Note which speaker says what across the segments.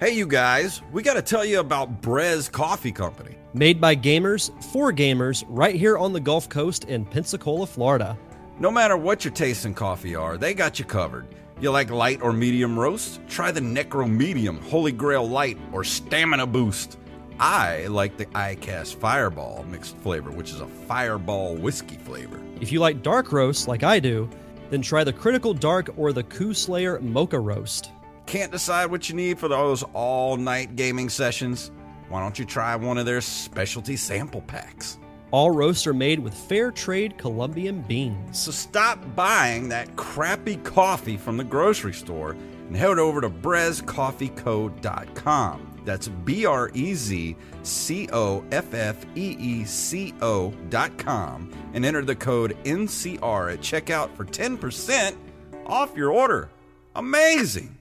Speaker 1: Hey, you guys, we got to tell you about Brez Coffee Company.
Speaker 2: Made by gamers for gamers right here on the Gulf Coast in Pensacola, Florida.
Speaker 1: No matter what your taste in coffee are, they got you covered. You like light or medium roast? Try the Necro Medium, Holy Grail Light, or Stamina Boost. I like the ICAST Fireball mixed flavor, which is a fireball whiskey flavor.
Speaker 2: If you like dark roast like I do, then try the Critical Dark or the Coup Slayer Mocha Roast.
Speaker 1: Can't decide what you need for those all night gaming sessions? Why don't you try one of their specialty sample packs?
Speaker 2: All roasts are made with fair trade Colombian beans.
Speaker 1: So stop buying that crappy coffee from the grocery store and head over to brezcoffeeco.com. That's B R E Z C O F F E E C O dot com and enter the code NCR at checkout for 10% off your order. Amazing!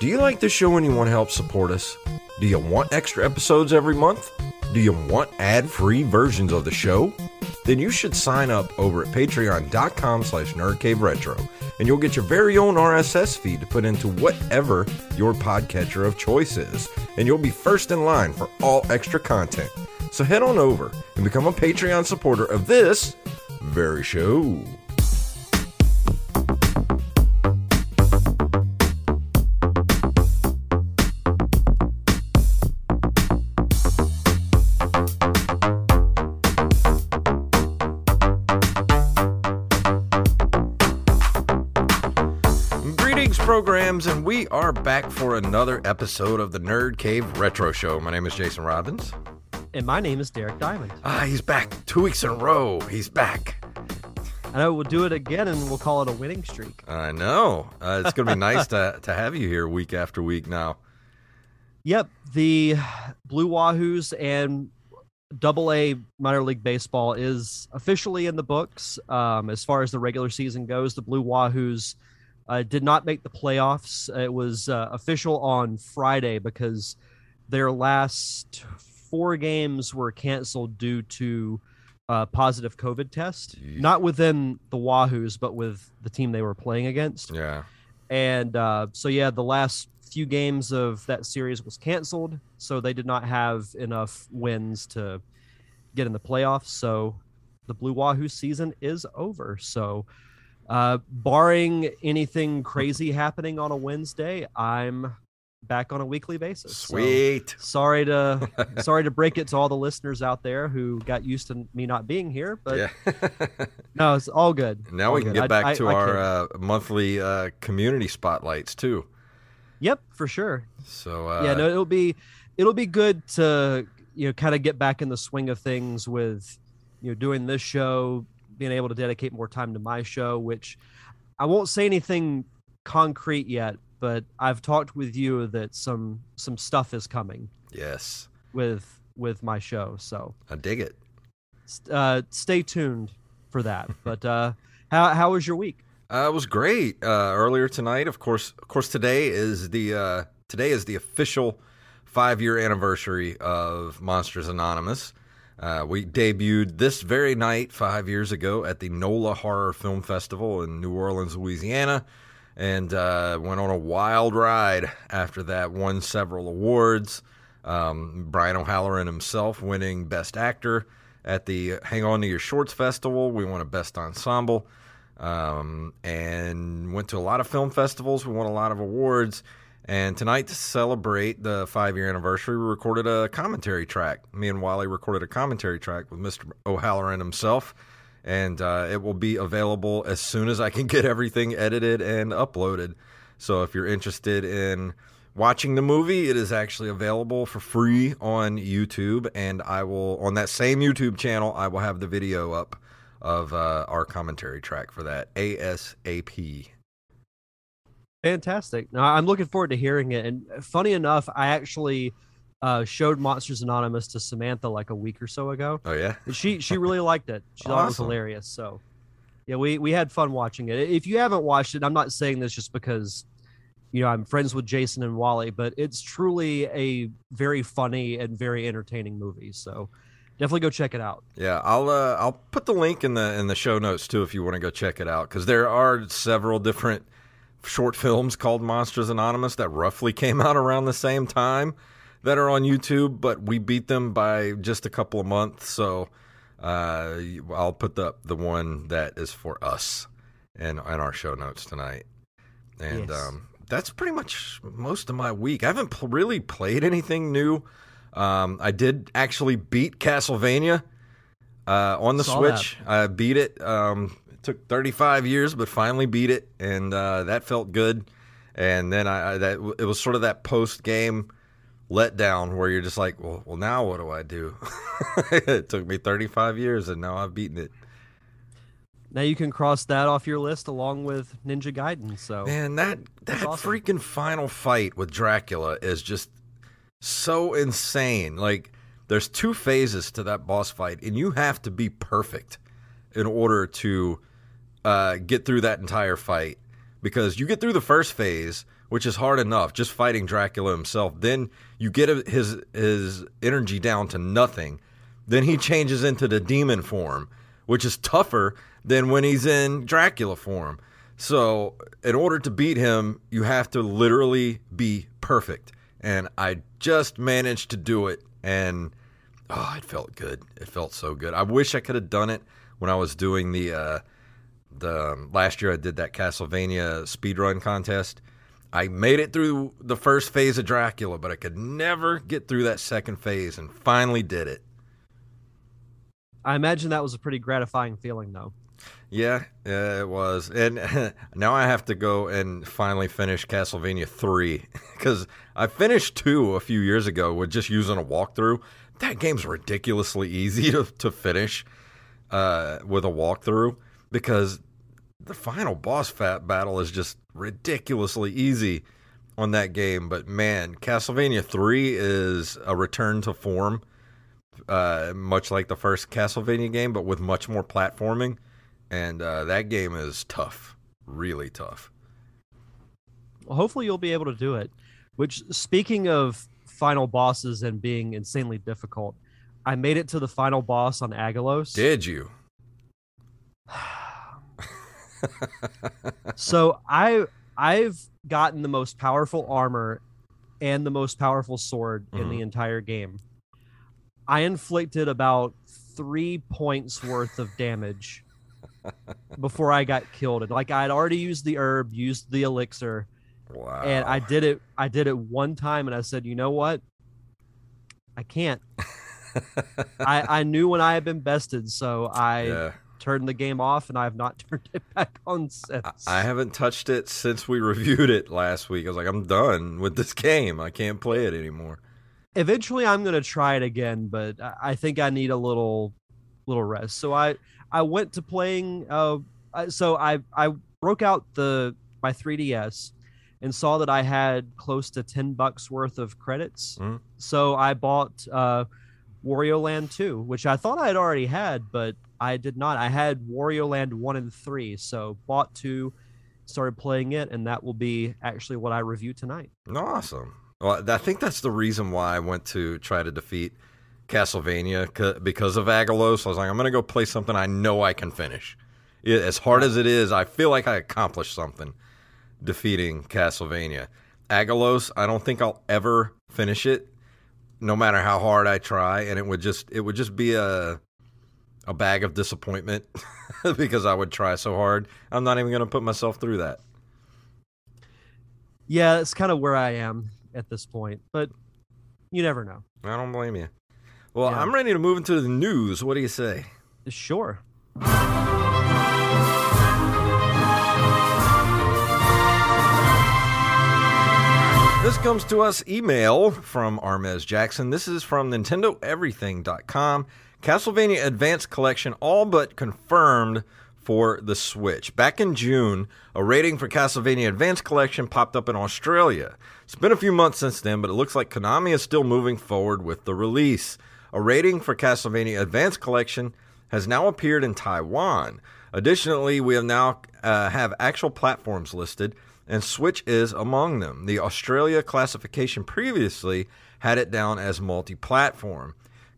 Speaker 3: Do you like the show and you want to help support us? Do you want extra episodes every month? Do you want ad-free versions of the show? Then you should sign up over at patreon.com slash nerdcaveretro and you'll get your very own RSS feed to put into whatever your podcatcher of choice is. And you'll be first in line for all extra content. So head on over and become a Patreon supporter of this very show. Programs, and we are back for another episode of the Nerd Cave Retro Show. My name is Jason Robbins.
Speaker 2: And my name is Derek Diamond.
Speaker 3: Ah, he's back. Two weeks in a row. He's back.
Speaker 2: I know we'll do it again and we'll call it a winning streak.
Speaker 3: I know. Uh, it's going to be nice to, to have you here week after week now.
Speaker 2: Yep, the Blue Wahoos and Double A minor league baseball is officially in the books. Um, as far as the regular season goes, the Blue Wahoos uh, did not make the playoffs. It was uh, official on Friday because their last four games were canceled due to uh, positive COVID test. Not within the Wahoos, but with the team they were playing against.
Speaker 3: Yeah.
Speaker 2: And uh, so, yeah, the last few games of that series was canceled. So they did not have enough wins to get in the playoffs. So the Blue Wahoo season is over. So, uh, barring anything crazy happening on a Wednesday, I'm back on a weekly basis. So
Speaker 3: Sweet.
Speaker 2: sorry to sorry to break it to all the listeners out there who got used to me not being here, but
Speaker 3: yeah.
Speaker 2: no, it's all good.
Speaker 3: now
Speaker 2: All
Speaker 3: we can
Speaker 2: good.
Speaker 3: get back
Speaker 2: I- I-
Speaker 3: to
Speaker 2: I
Speaker 3: our
Speaker 2: kid.
Speaker 3: uh, monthly uh, community spotlights too.
Speaker 2: Yep, for sure.
Speaker 3: So uh,
Speaker 2: yeah, no, it'll be it'll be good to you know kind of get back in the swing of things with you know doing this show, being able to dedicate more time to my show, which I won't say anything concrete yet, but I've talked with you that some some stuff is coming
Speaker 3: yes,
Speaker 2: with with my show, so
Speaker 3: I dig it.
Speaker 2: uh, stay tuned for that. but uh, how how was your week?
Speaker 3: Uh, it was great. Uh, earlier tonight, of course, of course, today is the uh, today is the official five year anniversary of Monsters Anonymous. Uh, we debuted this very night five years ago at the NOLA Horror Film Festival in New Orleans, Louisiana, and uh, went on a wild ride. After that, won several awards. Um, Brian O'Halloran himself winning Best Actor at the Hang On to Your Shorts Festival. We won a Best Ensemble um, and went to a lot of film festivals. We won a lot of awards. And tonight, to celebrate the five year anniversary, we recorded a commentary track. Me and Wally recorded a commentary track with Mr. O'Halloran himself. And uh, it will be available as soon as I can get everything edited and uploaded. So if you're interested in watching the movie, it is actually available for free on YouTube. And I will, on that same YouTube channel, I will have the video up of uh, our commentary track for that ASAP.
Speaker 2: Fantastic. No, I'm looking forward to hearing it. And funny enough, I actually uh, showed Monsters Anonymous to Samantha like a week or so ago.
Speaker 3: Oh yeah,
Speaker 2: And She she really liked it. She thought it was hilarious. So yeah, we we had fun watching it. If you haven't watched it, I'm not saying this just because you know I'm friends with Jason and Wally, but it's truly a very funny and very entertaining movie. So definitely go check it out.
Speaker 3: yeah. I'll uh, I'll put the link in the in the show notes too if you want to go check it out because there are several different short films called Monsters Anonymous that roughly came out around the same time that are on YouTube, but we beat them by just a couple of months. So uh, I'll put the the one that is for us in in our show notes tonight. And
Speaker 2: Yes.
Speaker 3: um, that's pretty much most of my week. I haven't pl- really played anything new. Um, I did actually beat Castlevania uh, on the
Speaker 2: Saw
Speaker 3: Switch. I beat it. Um, it took 35 years, but finally beat it, and uh, that felt good. And then I, I that it was sort of that post game letdown where you're just like, well, well, now what do I do? it took me 35 years, and now I've beaten it.
Speaker 2: Now you can cross that off your list along with Ninja Gaiden. So
Speaker 3: Man, that that
Speaker 2: awesome.
Speaker 3: freaking final fight with Dracula is just so insane. Like there's two phases to that boss fight and you have to be perfect in order to uh, get through that entire fight because you get through the first phase which is hard enough just fighting Dracula himself then you get his his energy down to nothing then he changes into the demon form which is tougher than when he's in Dracula form so, in order to beat him, you have to literally be perfect. And I just managed to do it. And oh, it felt good. It felt so good. I wish I could have done it when I was doing the uh, the um, last year. I did that Castlevania speedrun contest. I made it through the first phase of Dracula, but I could never get through that second phase, and finally did it.
Speaker 2: I imagine that was a pretty gratifying feeling, though.
Speaker 3: Yeah, yeah, it was. And now I have to go and finally finish Castlevania 3 because I finished 2 a few years ago with just using a walkthrough. That game's ridiculously easy to, to finish uh, with a walkthrough because the final boss fat battle is just ridiculously easy on that game. But man, Castlevania 3 is a return to form, uh, much like the first Castlevania game, but with much more platforming and uh, that game is tough, really tough.
Speaker 2: Well, hopefully you'll be able to do it. Which, speaking of final bosses and being insanely difficult, I made it to the final boss on Aggelos.
Speaker 3: Did you?
Speaker 2: so I I've gotten the most powerful armor and the most powerful sword in the mm-hmm. entire game. I inflicted about three points worth of damage before I got killed. And like I had already used the herb, used the elixir,
Speaker 3: Wow.
Speaker 2: and I did it. I did it one time, and I said, you know what? I can't. I I knew when I had been bested, so I
Speaker 3: yeah.
Speaker 2: Turned the game off, and I have not turned it back on since.
Speaker 3: I haven't touched it since we reviewed it last week. I was like, I'm done with this game. I can't play it anymore.
Speaker 2: eventually i'm going to try it again but I- think i need a little little rest so i i went to playing uh so i i broke out the my 3ds and saw that i had close to 10 bucks worth of credits
Speaker 3: Mhm.
Speaker 2: so i bought uh wario land 2 which i thought i had already had but i did not i had wario land 1 and 3 so bought 2 started playing it and that will be actually what i review tonight
Speaker 3: Awesome. Well, I think that's the reason why I went to try to defeat Castlevania because of Aggelos. I was like, I'm going to go play something I know I can finish. It, as hard as it is, I feel like I accomplished something defeating Castlevania. Aggelos, I don't think I'll ever finish it, no matter how hard I try, and it would just it would just be a a bag of disappointment because I would try so hard. I'm not even going to put myself through that.
Speaker 2: Yeah, that's kind of where I am at this point, but you never know.
Speaker 3: I don't blame you. Well,
Speaker 2: Yeah.
Speaker 3: I'm ready to move into the news. What do you say?
Speaker 2: Sure.
Speaker 3: This comes to us email from Armez Jackson. This is from NintendoEverything.com. Castlevania Advance Collection all but confirmed for the Switch. Back in June, a rating for Castlevania Advance Collection popped up in Australia. It's been a few months since then, but it looks like Konami is still moving forward with the release. A rating for Castlevania Advance Collection has now appeared in Taiwan. Additionally, we have now uh, have actual platforms listed, and Switch is among them. The Australia classification previously had it down as multi-platform.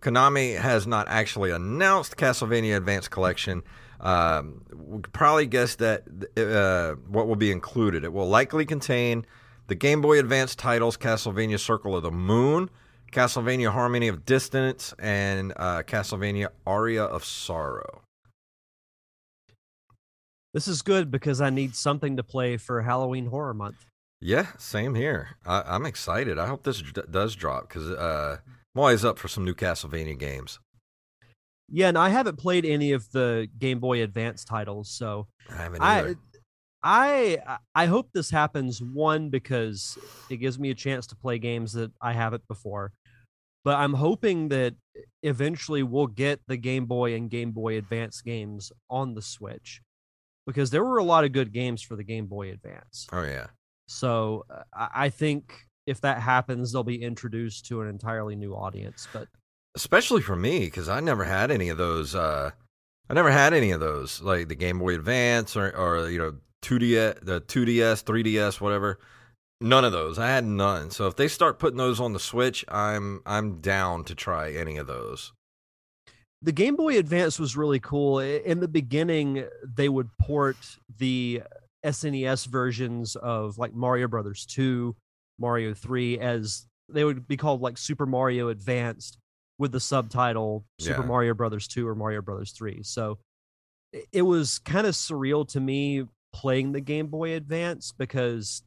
Speaker 3: Konami has not actually announced Castlevania Advanced Collection, Um, we could probably guess that uh, what will be included. It will likely contain the Game Boy Advance titles Castlevania Circle of the Moon, Castlevania Harmony of Dissonance, and uh, Castlevania Aria of Sorrow.
Speaker 2: This is good because I need something to play for Halloween Horror Month.
Speaker 3: Yeah, same here. I, am excited. I hope this d- does drop because uh, I'm always up for some new Castlevania games.
Speaker 2: Yeah, and I haven't played any of the Game Boy Advance titles, so
Speaker 3: I haven't either.
Speaker 2: I, I I hope this happens one because it gives me a chance to play games that I haven't before. But I'm hoping that eventually we'll get the Game Boy and Game Boy Advance games on the Switch because there were a lot of good games for the Game Boy Advance.
Speaker 3: Oh yeah.
Speaker 2: So uh, I think if that happens, they'll be introduced to an entirely new audience. But
Speaker 3: especially for me, because I never had any of those. Uh, I never had any of those, like the Game Boy Advance or, or you know, two D, the two DS, three DS, whatever. None of those. I had none. So if they start putting those on the Switch, I'm I'm down to try any of those
Speaker 2: the Game Boy Advance was really cool. In the beginning, they would port the SNES versions of like Mario Brothers 2, Mario 3 as they would be called like Super Mario Advanced with the subtitle Super yeah. Mario Brothers 2 or Mario Brothers 3. So it was kind of surreal to me playing the Game Boy Advance because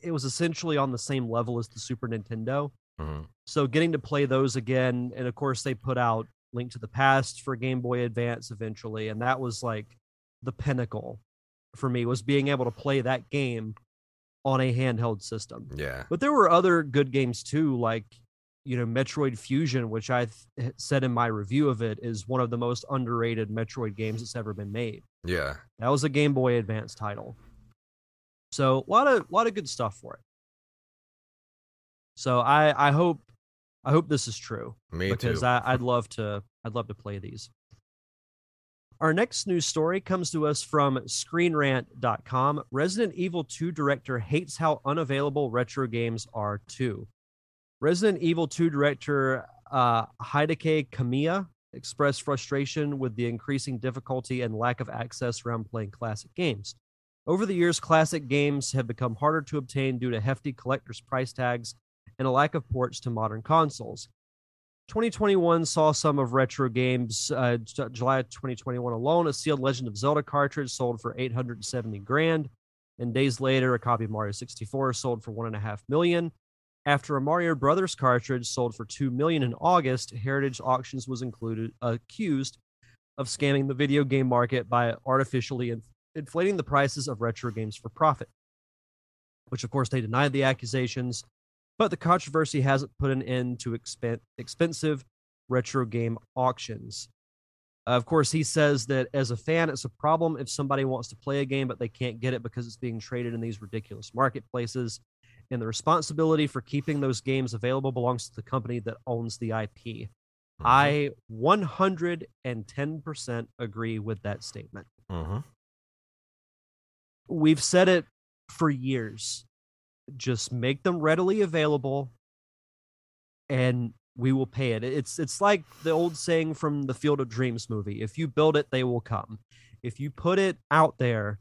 Speaker 2: it was essentially on the same level as the Super Nintendo. Mm-hmm. So getting to play those again, and of course they put out Link to the Past for Game Boy Advance eventually, and that was like the pinnacle for me was being able to play that game on a handheld system.
Speaker 3: Yeah.
Speaker 2: But there were other good games too, like you know Metroid Fusion, which I th- eh, said in my review of it is one of the most underrated Metroid games that's ever been made.
Speaker 3: Yeah.
Speaker 2: That was a Game Boy Advance title. So a lot of a lot of good stuff for it. So I I hope I hope this is true.
Speaker 3: Me
Speaker 2: because
Speaker 3: too.
Speaker 2: I, I'd love to I'd love to play these. Our next news story comes to us from ScreenRant.com. Resident Evil 2 director hates how unavailable retro games are too. Resident Evil 2 director uh, Hideki Kamiya expressed frustration with the increasing difficulty and lack of access around playing classic games. Over the years, classic games have become harder to obtain due to hefty collector's price tags and a lack of ports to modern consoles. 2021 saw some of retro games. Uh, July 2021 alone, a sealed Legend of Zelda cartridge sold for 870 grand, and days later, a copy of Mario 64 sold for one and a half million. After a Mario Brothers cartridge sold for two million in August, Heritage Auctions was included accused of scamming the video game market by artificially inflating the prices of retro games for profit. Which, of course, they denied the accusations but the controversy hasn't put an end to expen- expensive retro game auctions. Uh, of course, he says that as a fan, it's a problem if somebody wants to play a game but they can't get it because it's being traded in these ridiculous marketplaces. And the responsibility for keeping those games available belongs to the company that owns the IP. Mm-hmm. I 110% agree with that statement.
Speaker 3: Mm-hmm.
Speaker 2: We've said it for years just make them readily available and we will pay it. It's it's like the old saying from the Field of Dreams movie. If you build it, they will come. If you put it out there,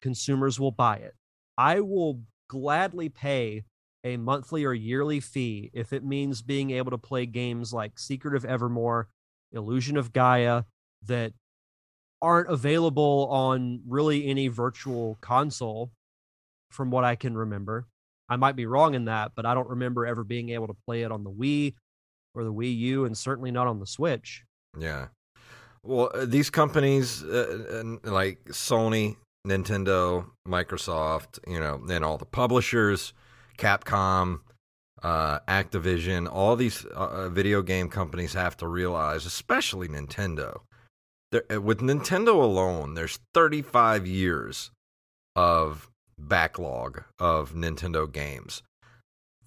Speaker 2: consumers will buy it. I will gladly pay a monthly or yearly fee if it means being able to play games like Secret of Evermore, Illusion of Gaia that aren't available on really any virtual console from what I can remember. I might be wrong in that, but I don't remember ever being able to play it on the Wii or the Wii U, and certainly not on the Switch.
Speaker 3: Yeah. Well, uh, these companies uh, like Sony, Nintendo, Microsoft, you know, and all the publishers, Capcom, uh, Activision, all these uh, uh video game companies have to realize, especially Nintendo. Uh, with Nintendo alone, there's 35 years of backlog of Nintendo games.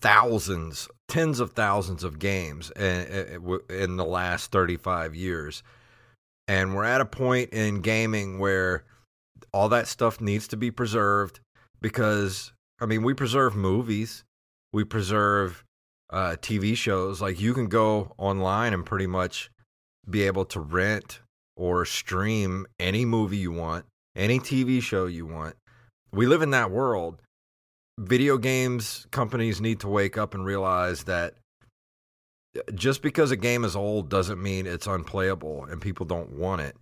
Speaker 3: Thousands, tens of thousands of games in, the last 35 years. And we're at a point in gaming where all that stuff needs to be preserved because, I mean, we preserve movies, we preserve uh, TV shows. Like you can go online and pretty much be able to rent or stream any movie you want, any TV show you want. We live in that world. Video games companies need to wake up and realize that just because a game is old doesn't mean it's unplayable and people don't want it.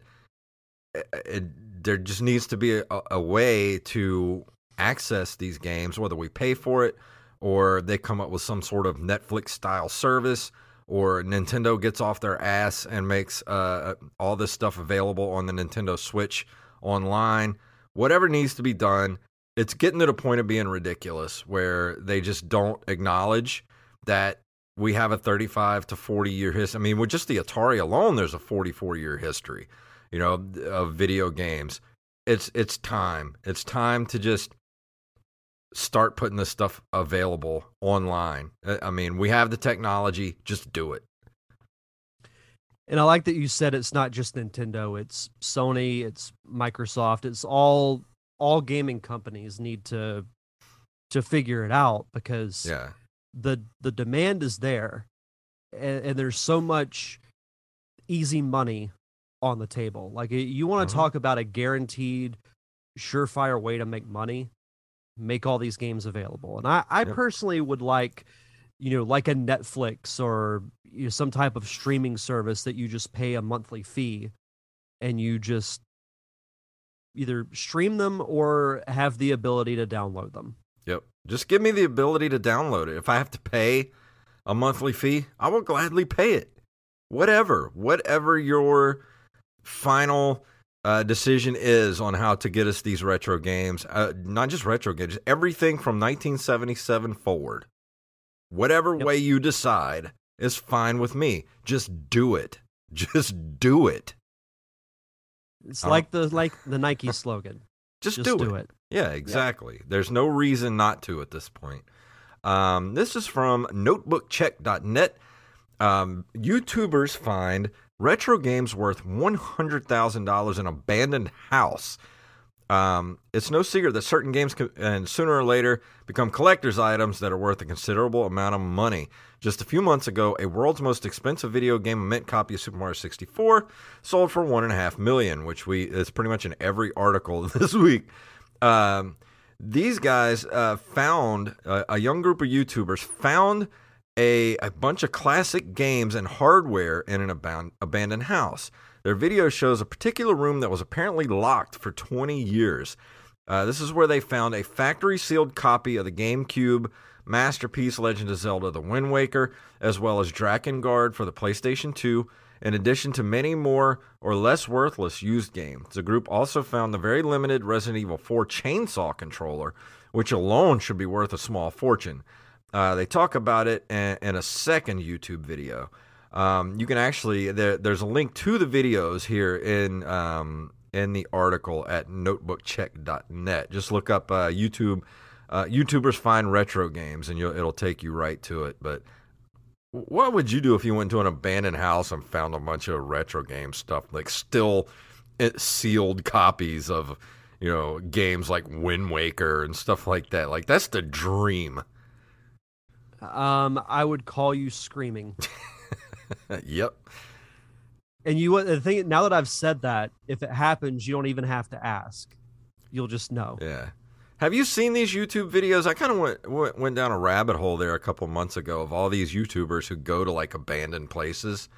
Speaker 3: It, it there just needs to be a, a way to access these games, whether we pay for it or they come up with some sort of Netflix style service or Nintendo gets off their ass and makes uh, all this stuff available on the Nintendo Switch online. Whatever needs to be done, it's getting to the point of being ridiculous where they just don't acknowledge that we have a 35 to 40 year history. I mean, with just the Atari alone, there's a 44 year history, you know, of video games. It's it's time. It's time to just start putting this stuff available online. I mean, we have the technology, just do it.
Speaker 2: And I like that you said it's not just Nintendo, it's Sony, it's Microsoft, it's all all gaming companies need to to figure it out because
Speaker 3: yeah.
Speaker 2: the the demand is there and, and there's so much easy money on the table. Like you want to
Speaker 3: Mhm.
Speaker 2: talk about a guaranteed surefire way to make money, make all these games available. And I, I
Speaker 3: Yep.
Speaker 2: personally would like, you know, like a Netflix or you know, some type of streaming service that you just pay a monthly fee and you just either stream them or have the ability to download them.
Speaker 3: Yep. Just give me the ability to download it. If I have to pay a monthly fee, I will gladly pay it. Whatever, whatever your final uh, decision is on how to get us these retro games, uh, not just retro games, everything from 1977 forward. Whatever
Speaker 2: Yep.
Speaker 3: way you decide is fine with me. Just do it. Just do it.
Speaker 2: It's like the like the Nike slogan.
Speaker 3: Just,
Speaker 2: Just
Speaker 3: do,
Speaker 2: do
Speaker 3: it.
Speaker 2: it.
Speaker 3: Yeah, exactly. There's no reason not to at this point. Um, this is from notebookcheck.net. Um, YouTubers find retro games worth $100,000 in abandoned house. Um, it's no secret that certain games can, and sooner or later become collector's items that are worth a considerable amount of money. Just a few months ago, a world's most expensive video game, mint copy of Super Mario 64, sold for one and a half million, which we is pretty much in every article this week. Um, these guys uh, found uh, a young group of YouTubers found a, a bunch of classic games and hardware in an aban- abandoned house. Their video shows a particular room that was apparently locked for 20 years. Uh, this is where they found a factory sealed copy of the GameCube masterpiece Legend of Zelda The Wind Waker, as well as Drakengard for the PlayStation 2, in addition to many more or less worthless used games. The group also found the very limited Resident Evil 4 chainsaw controller, which alone should be worth a small fortune. Uh, they talk about it in, in a second YouTube video. Um, you can actually there, there's a link to the videos here in um, in the article at notebookcheck.net. Just look up uh, YouTube uh, YouTubers find retro games, and you'll, it'll take you right to it. But what would you do if you went to an abandoned house and found a bunch of retro game stuff, like still eh, sealed copies of you know games like Wind Waker and stuff like that? Like that's the dream.
Speaker 2: Um, I would call you screaming.
Speaker 3: yep.
Speaker 2: And you the thing now that I've said that, if it happens, you don't even have to ask. You'll just know.
Speaker 3: Yeah. Have you seen these YouTube videos? I kind of went, went went down a rabbit hole there a couple months ago of all these YouTubers who go to like abandoned places.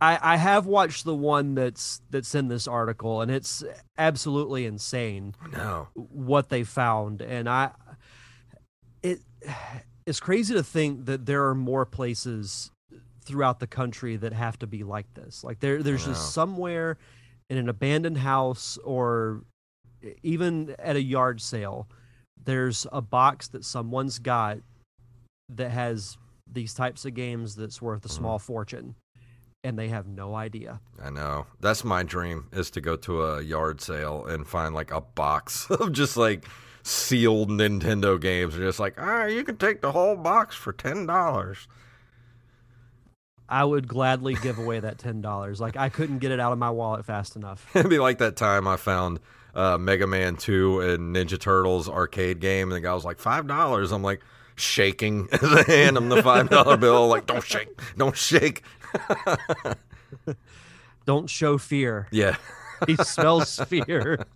Speaker 2: I, I have watched the one that's that's in this article, and it's absolutely insane
Speaker 3: No.
Speaker 2: what they found. And I, it, it's crazy to think that there are more places throughout the country that have to be like this. Like there, there's just somewhere in an abandoned house or even at a yard sale, there's a box that someone's got that has these types of games that's worth a small fortune, and they have no idea.
Speaker 3: I know. That's my dream is to go to a yard sale and find like a box of just like sealed Nintendo games and just like, ah, you can take the whole box for ten dollars.
Speaker 2: I would gladly give away that ten dollars. Like I couldn't get it out of my wallet fast enough.
Speaker 3: It'd be like that time I found uh, Mega Man 2 and Ninja Turtles arcade game, and the guy was like, $5. I'm like, shaking as I hand him the $5 bill, like, don't shake, don't shake.
Speaker 2: Don't show fear.
Speaker 3: Yeah.
Speaker 2: He smells fear.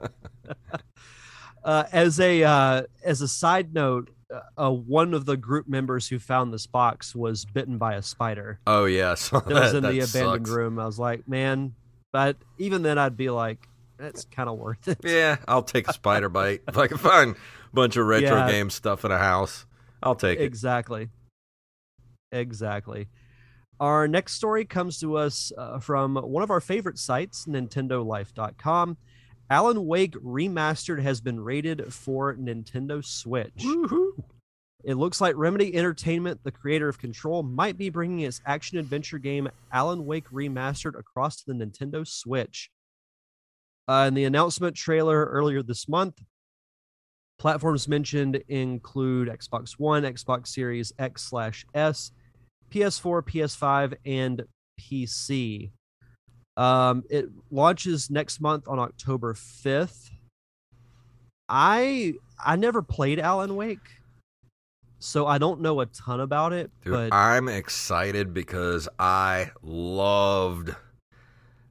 Speaker 2: uh, as a uh, as a side note, uh, one of the group members who found this box was bitten by a spider.
Speaker 3: Oh yes,
Speaker 2: that, was in the abandoned sucks. room. I was like, man, but even then, I'd be like, that's kind of worth it.
Speaker 3: Yeah, I'll take a spider bite if I can find a bunch of retro yeah. game stuff in a house. I'll take
Speaker 2: it. Exactly. Exactly. Our next story comes to us uh, from one of our favorite sites, NintendoLife.com. Alan Wake Remastered has been rated for Nintendo Switch.
Speaker 3: Woo-hoo.
Speaker 2: It looks like Remedy Entertainment, the creator of Control, might be bringing its action adventure game Alan Wake Remastered across to the Nintendo Switch. Uh, in the announcement trailer earlier this month, platforms mentioned include Xbox One, Xbox Series X slash S, PS4, PS5, and PC. Um, it launches next month on October 5th. I I never played Alan Wake, so I don't know a ton about it.
Speaker 3: Dude,
Speaker 2: but
Speaker 3: I'm excited because I loved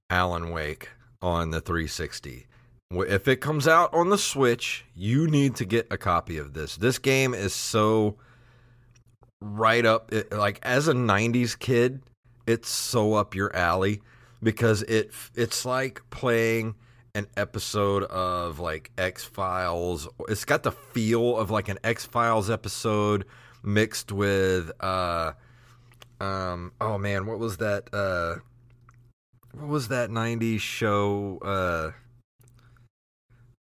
Speaker 3: Alan Wake on the 360. If it comes out on the Switch, you need to get a copy of this. This game is so right up like as a 90s kid, it's so up your alley because it it's like playing an episode of like X-Files. It's got the feel of like an X-Files episode mixed with uh um oh man, what was that uh what was that 90s show uh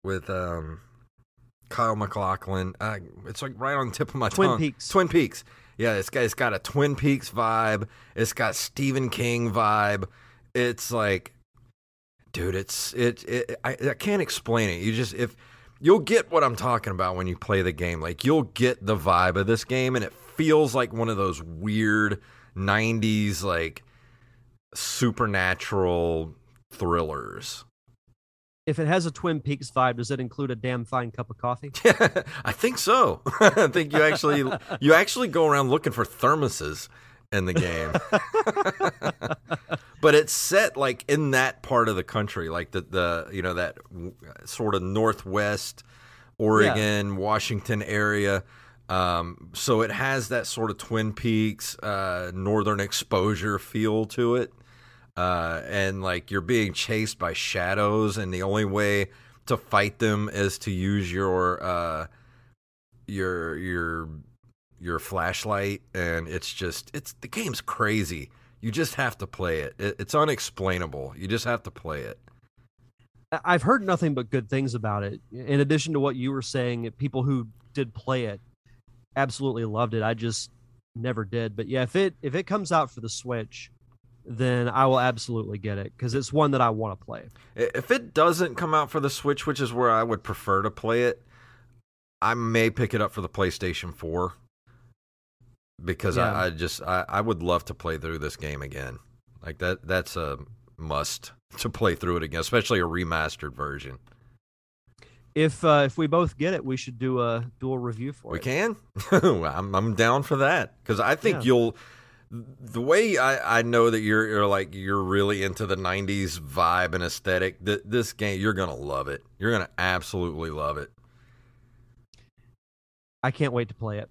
Speaker 3: with um Kyle MacLachlan? Uh, it's like right on the tip of my
Speaker 2: Twin
Speaker 3: tongue.
Speaker 2: Twin Peaks.
Speaker 3: Twin Peaks. Yeah, it's got it's got a Twin Peaks vibe. It's got Stephen King vibe. It's like dude, it's it, it I, I can't explain it. You just if you'll get what I'm talking about when you play the game. Like you'll get the vibe of this game and it feels like one of those weird 90s like supernatural thrillers.
Speaker 2: If it has a Twin Peaks vibe, does it include a damn fine cup of coffee?
Speaker 3: Yeah, I think so. I think you actually you actually go around looking for thermoses in the game. but it's set like in that part of the country, like the the you know that sort of northwest Oregon, yeah. Washington area. Um, so it has that sort of Twin Peaks, uh, northern exposure feel to it uh, and like you're being chased by shadows, and the only way to fight them is to use your uh, your your your flashlight, and it's just it's the game's crazy. You just have to play it. it it's unexplainable. You just have to play it.
Speaker 2: I've heard nothing but good things about it. In addition to what you were saying, people who did play it absolutely loved it. I just never did. But yeah, if it if it comes out for the Switch, then I will absolutely get it because it's one that I want to play.
Speaker 3: If it doesn't come out for the Switch, which is where I would prefer to play it, I may pick it up for the PlayStation 4 because yeah. I, I, just I, I would love to play through this game again. Like that that's a must to play through it again, especially a remastered version.
Speaker 2: If uh, if we both get it, we should do a do a review for
Speaker 3: we
Speaker 2: it.
Speaker 3: We can. I'm I'm down for that because I think yeah. you'll the way I, I know that you're, you're like you're really into the 90s vibe and aesthetic th- this game you're gonna love it you're gonna absolutely love it
Speaker 2: i can't wait to play it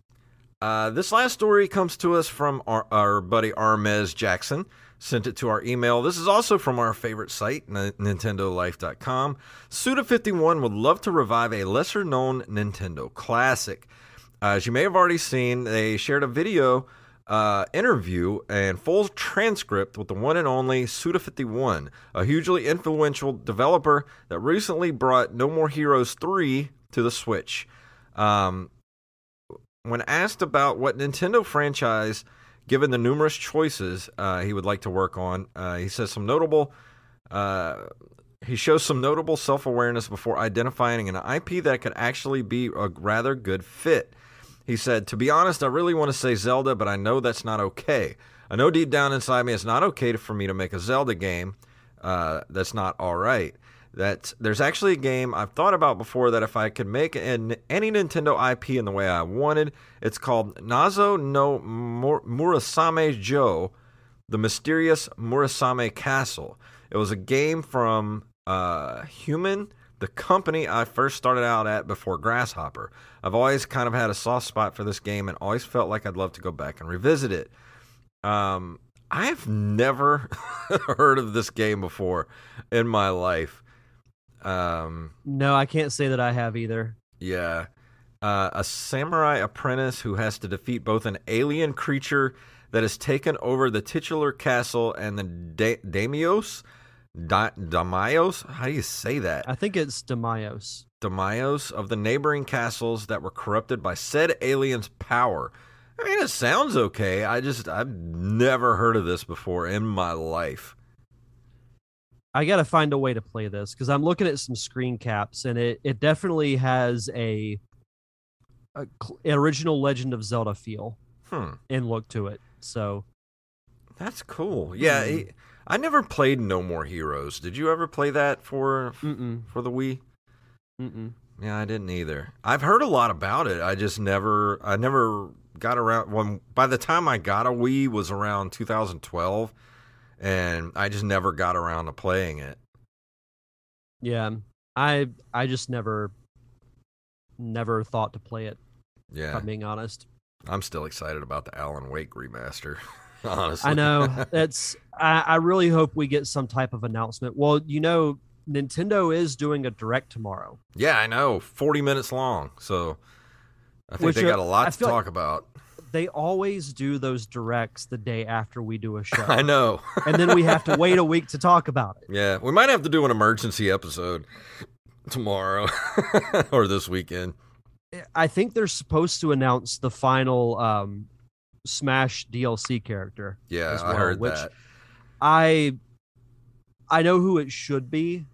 Speaker 3: uh, this last story comes to us from our, our buddy armez jackson. Sent it to our email. This is also from our favorite site nintendolife.com suda51 would love to revive a lesser known nintendo classic. Uh, as you may have already seen they shared a video uh, interview and full transcript with the one and only Suda51, a hugely influential developer that recently brought No More Heroes 3 to the Switch. Um, when asked about what Nintendo franchise, given the numerous choices uh, he would like to work on, uh, he says some notable. Uh, he shows some notable self awareness before identifying an IP that could actually be a rather good fit. He said, To be honest, I really want to say Zelda, but I know that's not okay. I know deep down inside me it's not okay for me to make a Zelda game uh, that's not all right. That there's actually a game I've thought about before that if I could make an, any Nintendo IP in the way I wanted, it's called Nazo no Mur- Murasame Joe, the mysterious Murasame Castle. It was a game from uh, Human, the company I first started out at before Grasshopper. I've always kind of had a soft spot for this game and always felt like I'd love to go back and revisit it. Um, I have never heard of this game before in my life. Um,
Speaker 2: No, I can't say that I have either.
Speaker 3: yeah. Uh, a samurai apprentice who has to defeat both an alien creature that has taken over the titular castle and the da- daimios. Da- Damios? How do you say that?
Speaker 2: I think it's Demios.
Speaker 3: Damios of the neighboring castles that were corrupted by said alien's power. I mean, it sounds okay. I just, I've never heard of this before in my life.
Speaker 2: I got to find a way to play this because I'm looking at some screen caps and it, it definitely has a, a original Legend of Zelda feel
Speaker 3: Hmm.
Speaker 2: and look to it. So
Speaker 3: That's cool. Yeah,
Speaker 2: Hmm.
Speaker 3: I never played No More Heroes. Did you ever play that for
Speaker 2: mm-mm,
Speaker 3: for the Wii?
Speaker 2: mm-mm.
Speaker 3: Yeah, I didn't either. I've heard a lot about it. I just never I never got around when by the time I got a Wii was around 2012 and I just never got around to playing it.
Speaker 2: yeah, I I just never never thought to play it.
Speaker 3: Yeah.
Speaker 2: I'm being honest.
Speaker 3: I'm still excited about the Alan Wake remaster. Honestly.
Speaker 2: I know it's. I, I really hope we get some type of announcement. Well, you know, Nintendo is doing a direct tomorrow.
Speaker 3: Yeah, I know. 40 minutes long. So I think
Speaker 2: Which,
Speaker 3: they got a lot to
Speaker 2: feel like-
Speaker 3: talk about.
Speaker 2: They always do those directs the day after we do a show,
Speaker 3: I know.
Speaker 2: and then we have to wait a week to talk about it.
Speaker 3: Yeah, we might have to do an emergency episode tomorrow or this weekend.
Speaker 2: I think they're supposed to announce the final um, Smash DLC character.
Speaker 3: Yeah,
Speaker 2: as
Speaker 3: I heard
Speaker 2: which
Speaker 3: that.
Speaker 2: I I know who it should be,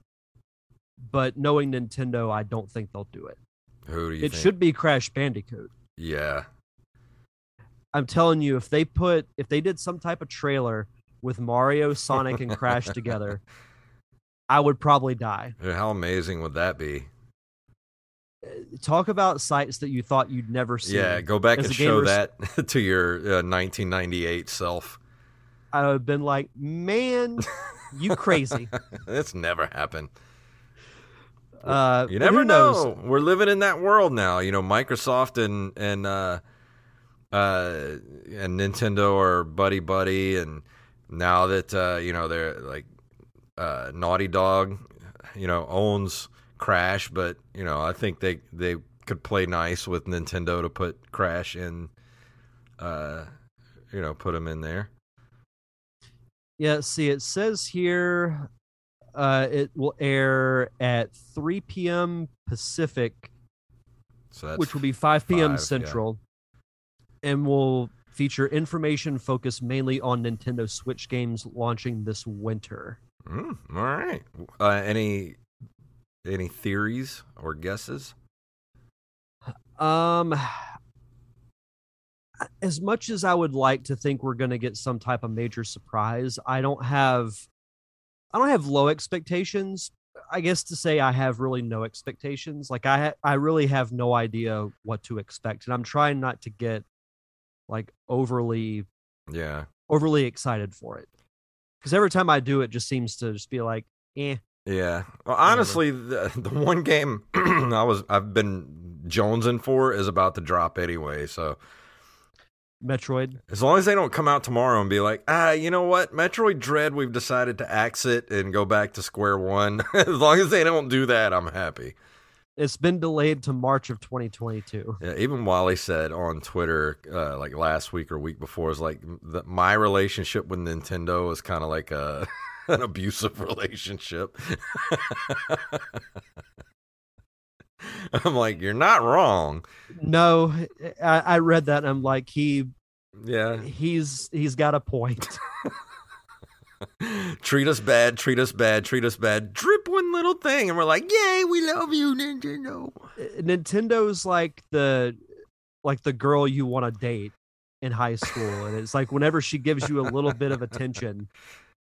Speaker 2: but knowing Nintendo, I don't think they'll do it.
Speaker 3: Who do you
Speaker 2: It
Speaker 3: think?
Speaker 2: should be Crash Bandicoot.
Speaker 3: Yeah.
Speaker 2: I'm telling you, if they put if they did some type of trailer with Mario, Sonic, and Crash together, I would probably die.
Speaker 3: How amazing would that be?
Speaker 2: Talk about sights that you thought you'd never see.
Speaker 3: Yeah, go back
Speaker 2: As
Speaker 3: and show that to your uh, 1998 self.
Speaker 2: I would have been like, man, you crazy.
Speaker 3: That's never happened.
Speaker 2: Uh,
Speaker 3: You never
Speaker 2: who knows?
Speaker 3: know. We're living in that world now. You know, Microsoft and and uh, uh, and Nintendo are buddy buddy, and now that uh, you know they're like uh, Naughty Dog, you know, owns Crash, but you know, I think they they could play nice with Nintendo to put Crash in, uh, you know, put him in there.
Speaker 2: Yeah, see, it says here uh, it will air at 3 p.m. Pacific,
Speaker 3: So
Speaker 2: which will be 5 p.m.
Speaker 3: five.
Speaker 2: Central, and will feature information focused mainly on Nintendo Switch games launching this winter.
Speaker 3: Mm, all right. Uh, any any theories or guesses?
Speaker 2: Um, as much as I would like to think we're going to get some type of major surprise, I don't have, I don't have low expectations. I guess to say I have really no expectations. Like I, ha- I really have no idea what to expect, and I'm trying not to get like overly,
Speaker 3: Yeah.
Speaker 2: overly excited for it. Because every time I do, it just seems to just be like, eh.
Speaker 3: Yeah. Well, honestly, the, the one game I was I've been jonesing for is about to drop anyway. So
Speaker 2: Metroid.
Speaker 3: as long as they don't come out tomorrow and be like, ah, you know what, Metroid Dread, we've decided to axe it and go back to square one. as long as they don't do that, I'm happy.
Speaker 2: It's been delayed to March of 2022.
Speaker 3: Yeah, even Wally said on Twitter, uh, like last week or week before, is like that my relationship with Nintendo is kind of like a an abusive relationship. I'm like, you're not wrong.
Speaker 2: No, I, I read that and I'm like, he
Speaker 3: Yeah,
Speaker 2: he's he's got a point.
Speaker 3: treat us bad, treat us bad, treat us bad. Drip one little thing, and we're like, yay, we love you, Nintendo.
Speaker 2: Nintendo's like the like the girl you want to date in high school, and it's like whenever she gives you a little bit of attention,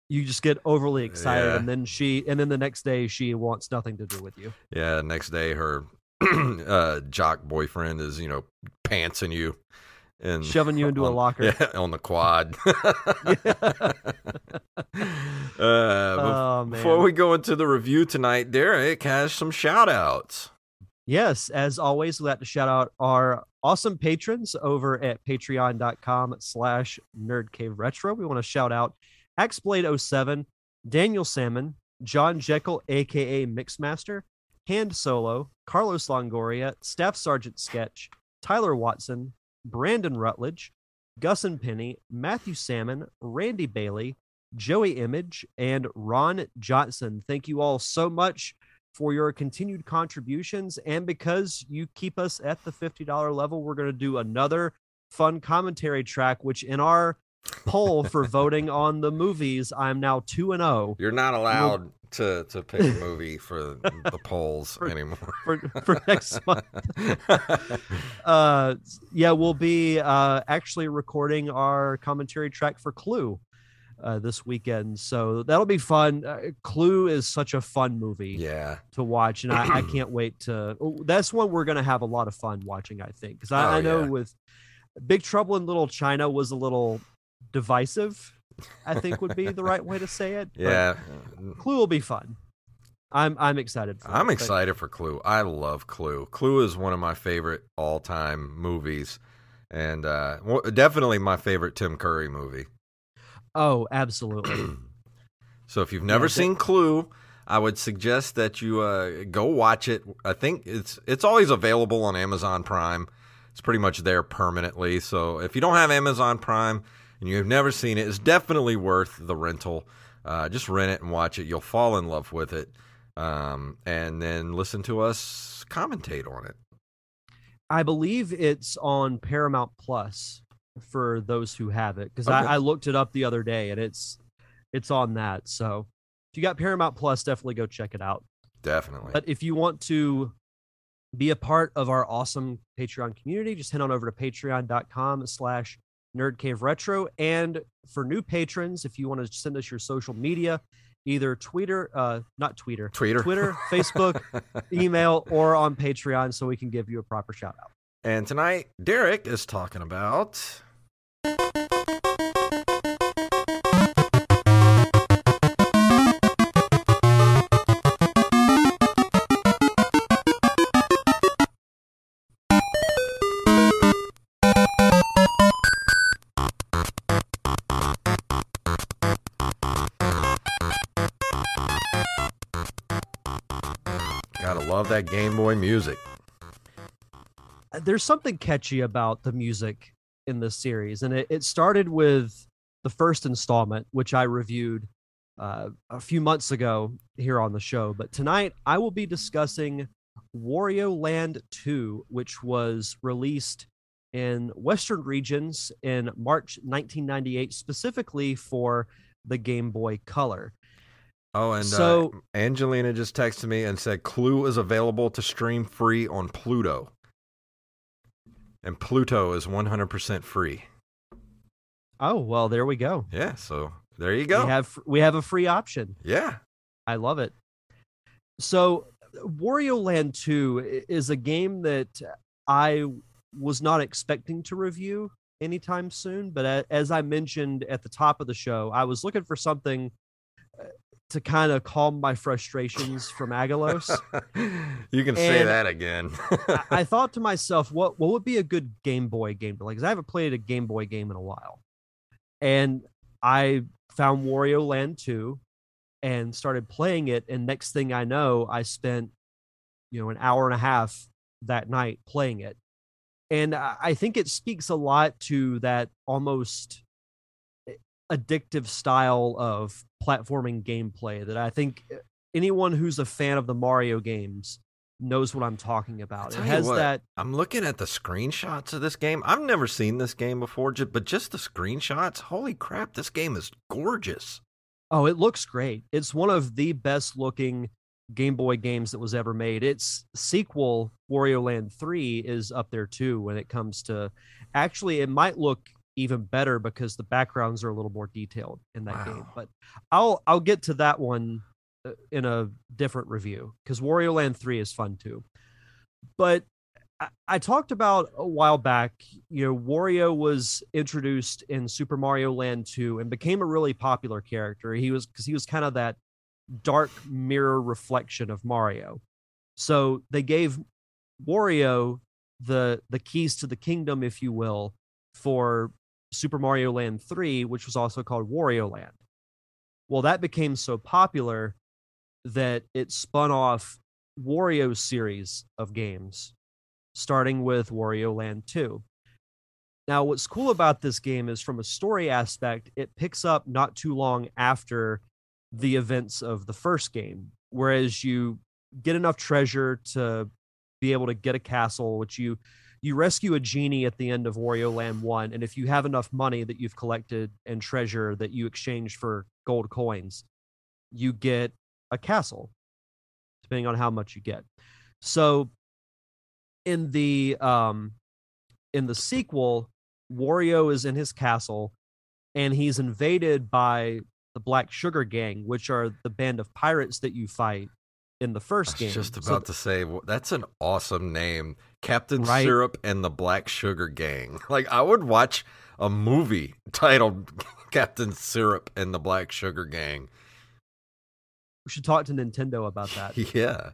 Speaker 2: you just get overly excited,
Speaker 3: Yeah.
Speaker 2: and then she and then the next day she wants nothing to do with you.
Speaker 3: Yeah, next day her uh, jock boyfriend is you know pantsing you and
Speaker 2: Shoving you into a locker.
Speaker 3: Yeah, on the quad. uh,
Speaker 2: Oh.
Speaker 3: Before we go into the review tonight, Derek has some shout outs.
Speaker 2: Yes, as always, we'd like to shout out our awesome patrons over at patreon.com slash nerdcaveretro. We want to shout out Axblade07, Daniel Salmon, John Jekyll, aka Mixmaster, Hand Solo, Carlos Longoria, Staff Sergeant Sketch, Tyler Watson, Brandon Rutledge, Gus and Penny, Matthew Salmon, Randy Bailey, Joey Image, and Ron Johnson. Thank you all so much for your continued contributions. And because you keep us at the $50 level, we're going to do another fun commentary track, which in our poll for voting on the movies, I'm now 2 and 0
Speaker 3: You're not allowed to, to pick a movie for the polls
Speaker 2: For-
Speaker 3: anymore.
Speaker 2: for, for next month. Uh, yeah, we'll be uh, actually recording our commentary track for Clue. Uh, this weekend, so that'll be fun. Uh, Clue is such a fun movie.
Speaker 3: yeah.
Speaker 2: to watch, and I, I can't wait to. oh, That's one we're gonna have a lot of fun watching. I think because I,
Speaker 3: Oh,
Speaker 2: I know
Speaker 3: yeah.
Speaker 2: with Big Trouble in Little China was a little divisive. I think would be the right way to say it.
Speaker 3: Yeah.
Speaker 2: Clue will be fun. I'm I'm excited. For
Speaker 3: I'm
Speaker 2: it, but
Speaker 3: excited for Clue. I love Clue. Clue is one of my favorite all time movies. And uh, definitely my favorite Tim Curry movie.
Speaker 2: Oh, absolutely.
Speaker 3: So if you've never
Speaker 2: Yeah,
Speaker 3: seen Clue, I would suggest that you uh, go watch it. I think it's it's always available on Amazon Prime. It's pretty much there permanently. So if you don't have Amazon Prime and you've never seen it, it's definitely worth the rental. Uh, just rent it and watch it. You'll fall in love with it, um, and then listen to us commentate on it.
Speaker 2: I believe it's on Paramount Plus for those who have it because
Speaker 3: Okay.
Speaker 2: I, I looked it up the other day and it's it's on that. So if you got Paramount Plus, definitely go check it out.
Speaker 3: Definitely.
Speaker 2: But if you want to be a part of our awesome Patreon community, just head on over to patreon.com slash nerdcaveretro. And for new patrons, if you want to send us your social media, either Twitter, uh, not Twitter,
Speaker 3: Twitter,
Speaker 2: Twitter, Facebook, email, or on Patreon so we can give you a proper shout out.
Speaker 3: and tonight Derek is talking about. Love that Game Boy music.
Speaker 2: There's something catchy about the music in this series, and it, it started with the first installment, which I reviewed uh, a few months ago here on the show. But tonight I will be discussing Wario Land 2, which was released in Western regions in March 1998, specifically for the Game Boy Color.
Speaker 3: Oh, and
Speaker 2: So-
Speaker 3: uh, Angelina just texted me and said Clue is available to stream free on Pluto. And Pluto is 100% free.
Speaker 2: Oh well, there we go.
Speaker 3: Yeah, so there you go.
Speaker 2: We have we have a free option.
Speaker 3: yeah.
Speaker 2: I love it. So, Wario Land 2 is a game that I was not expecting to review anytime soon, but as I mentioned at the top of the show, I was looking for something uh, to kind of calm my frustrations from Aggelos.
Speaker 3: you can say that again.
Speaker 2: I, I thought to myself, what what would be a good Game Boy game to? Because I haven't played a Game Boy game in a while, and I found Wario Land two, and started playing it. And next thing I know, I spent you know an hour and a half that night playing it, and I, I think it speaks a lot to that almost eh, addictive style of platforming gameplay that I think uh, anyone who's a fan of the Mario games knows what I'm talking about. It has
Speaker 3: what,
Speaker 2: that
Speaker 3: I'm looking at the screenshots of this game. I've never seen this game before, but just the screenshots. Holy crap, this game is gorgeous.
Speaker 2: oh, it looks great. It's one of the best looking Game Boy games that was ever made. Its sequel, Wario Land 3, is up there too when it comes to actually it might look even better because the backgrounds are a little more detailed in that game. But I'll I'll get to that one uh, in a different review because Wario Land 3 is fun too. But I, I talked about a while back, you know, Wario was introduced in Super Mario Land 2 and became a really popular character. He was because he was kind of that dark mirror reflection of Mario. So they gave Wario the the keys to the kingdom, if you will, for Super Mario Land 3, which was also called Wario Land. Well, that became so popular that it spun off Wario series of games, starting with Wario Land 2. Now, what's cool about this game is from a story aspect, it picks up not too long after the events of the first game, whereas you get enough treasure to be able to get a castle, which you you rescue a genie at the end of Wario Land 1 and if you have enough money that you've collected and treasure that you exchange for gold coins, you get a castle depending on how much you get. So in the um in the sequel, Wario is in his castle and he's invaded by the Black Sugar Gang, which are the band of pirates that you fight in the first game.
Speaker 3: Just about so, to say that's an awesome name, Captain right? Syrup and the Black Sugar Gang. Like I would watch a movie titled Captain Syrup and the Black Sugar Gang.
Speaker 2: We should talk to Nintendo about that.
Speaker 3: yeah.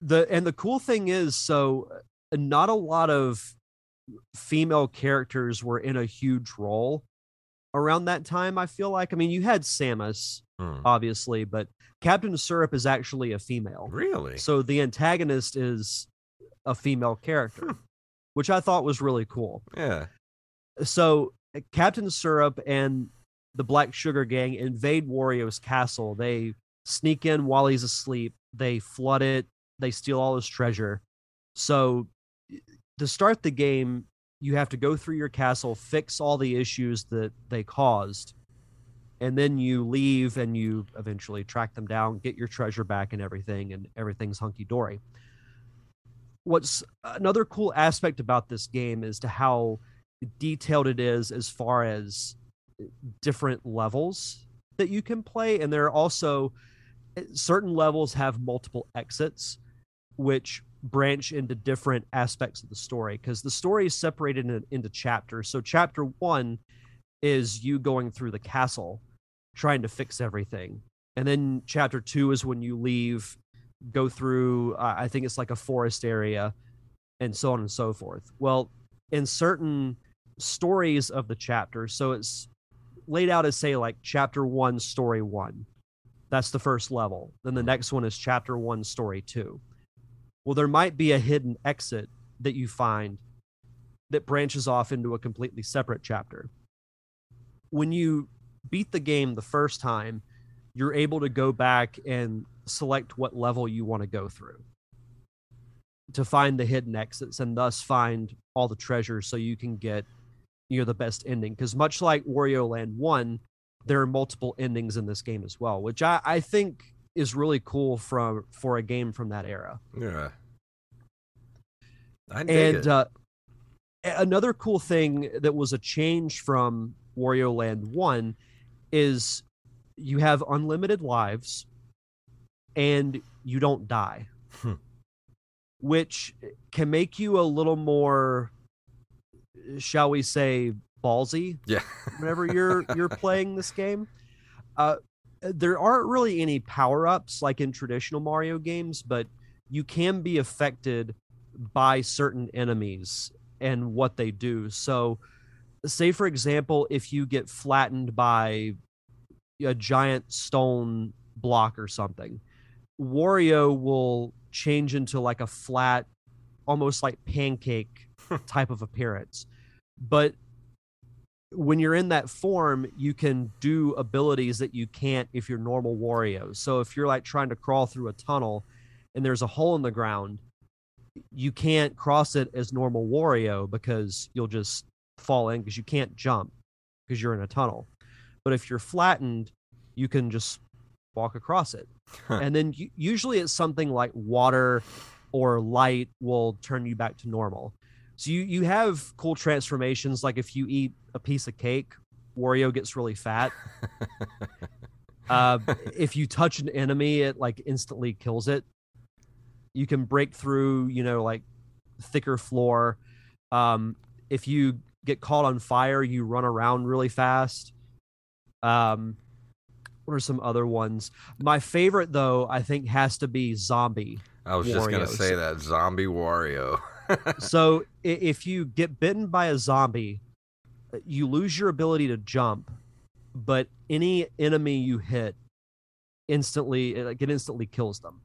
Speaker 2: The and the cool thing is so uh, not a lot of female characters were in a huge role around that time. I feel like I mean you had Samus hmm. obviously, but Captain Syrup is actually a female.
Speaker 3: Really?
Speaker 2: So the antagonist is a female character, hmm. which I thought was really cool.
Speaker 3: Yeah.
Speaker 2: So Captain Syrup and the Black Sugar Gang invade Wario's castle. They sneak in while he's asleep. They flood it. They steal all his treasure. So to start the game, you have to go through your castle, fix all the issues that they caused, and then you leave and you eventually track them down, get your treasure back and everything, and everything's hunky dory. What's another cool aspect about this game is to how detailed it is as far as different levels that you can play, and there are also eh, certain levels have multiple exits, which branch into different aspects of the story because the story is separated in, into chapters. So, chapter one is you going through the castle trying to fix everything. And then chapter two is when you leave, go through, uh, I think it's like a forest area, and so on and so forth. Well, in certain stories of the chapter, so it's laid out as, say, like chapter one, story one. That's the first level. Then the next one is chapter one, story two. Well, there might be a hidden exit that you find that branches off into a completely separate chapter. When you beat the game the first time, you're able to go back and select what level you want to go through to find the hidden exits and thus find all the treasures so you can get you know the best ending. Because much like wario land 1 there are multiple endings in this game as well which i, I think is really cool from for a game from that era.
Speaker 3: Yeah. I
Speaker 2: and uh, another cool thing that was a change from wario land 1 is you have unlimited lives and you don't die, hmm. which can make you a little more, shall we say, ballsy.
Speaker 3: Yeah.
Speaker 2: whenever you're you're playing this game, uh, there aren't really any power ups like in traditional Mario games, but you can be affected by certain enemies and what they do. So, say for example, if you get flattened by a giant stone block or something. Wario will change into like a flat, almost like pancake type of appearance. But when you're in that form, you can do abilities that you can't if you're normal Wario. So if you're like trying to crawl through a tunnel and there's a hole in the ground, you can't cross it as normal Wario because you'll just fall in because you can't jump because you're in a tunnel. But if you're flattened, you can just walk across it. and then usually it's something like water or light will turn you back to normal. So you you have cool transformations like if you eat a piece of cake, Wario gets really fat. uh, if you touch an enemy, it like instantly kills it. You can break through, you know, like thicker floor. Um, if you get caught on fire, you run around really fast. Um, what are some other ones? My favorite though, I think, has to be Zombie.
Speaker 3: I was just gonna say that zombie Wario.
Speaker 2: so if you get bitten by a zombie, you lose your ability to jump, but any enemy you hit instantly it, like, it instantly kills them.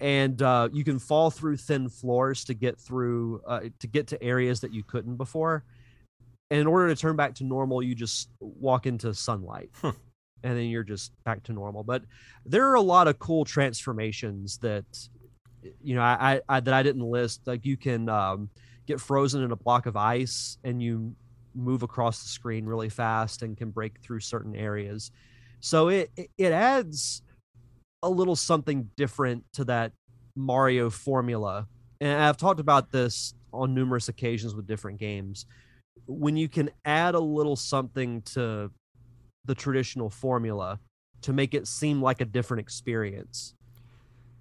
Speaker 2: And uh, you can fall through thin floors to get through uh, to get to areas that you couldn't before. And in order to turn back to normal, you just walk into sunlight. And then you're just back to normal. But there are a lot of cool transformations that you know I, I, that I didn't list. Like you can um, get frozen in a block of ice and you move across the screen really fast and can break through certain areas. So it- it adds a little something different to that Mario formula. And I've talked about this on numerous occasions with different games. When you can add a little something to the traditional formula to make it seem like a different experience,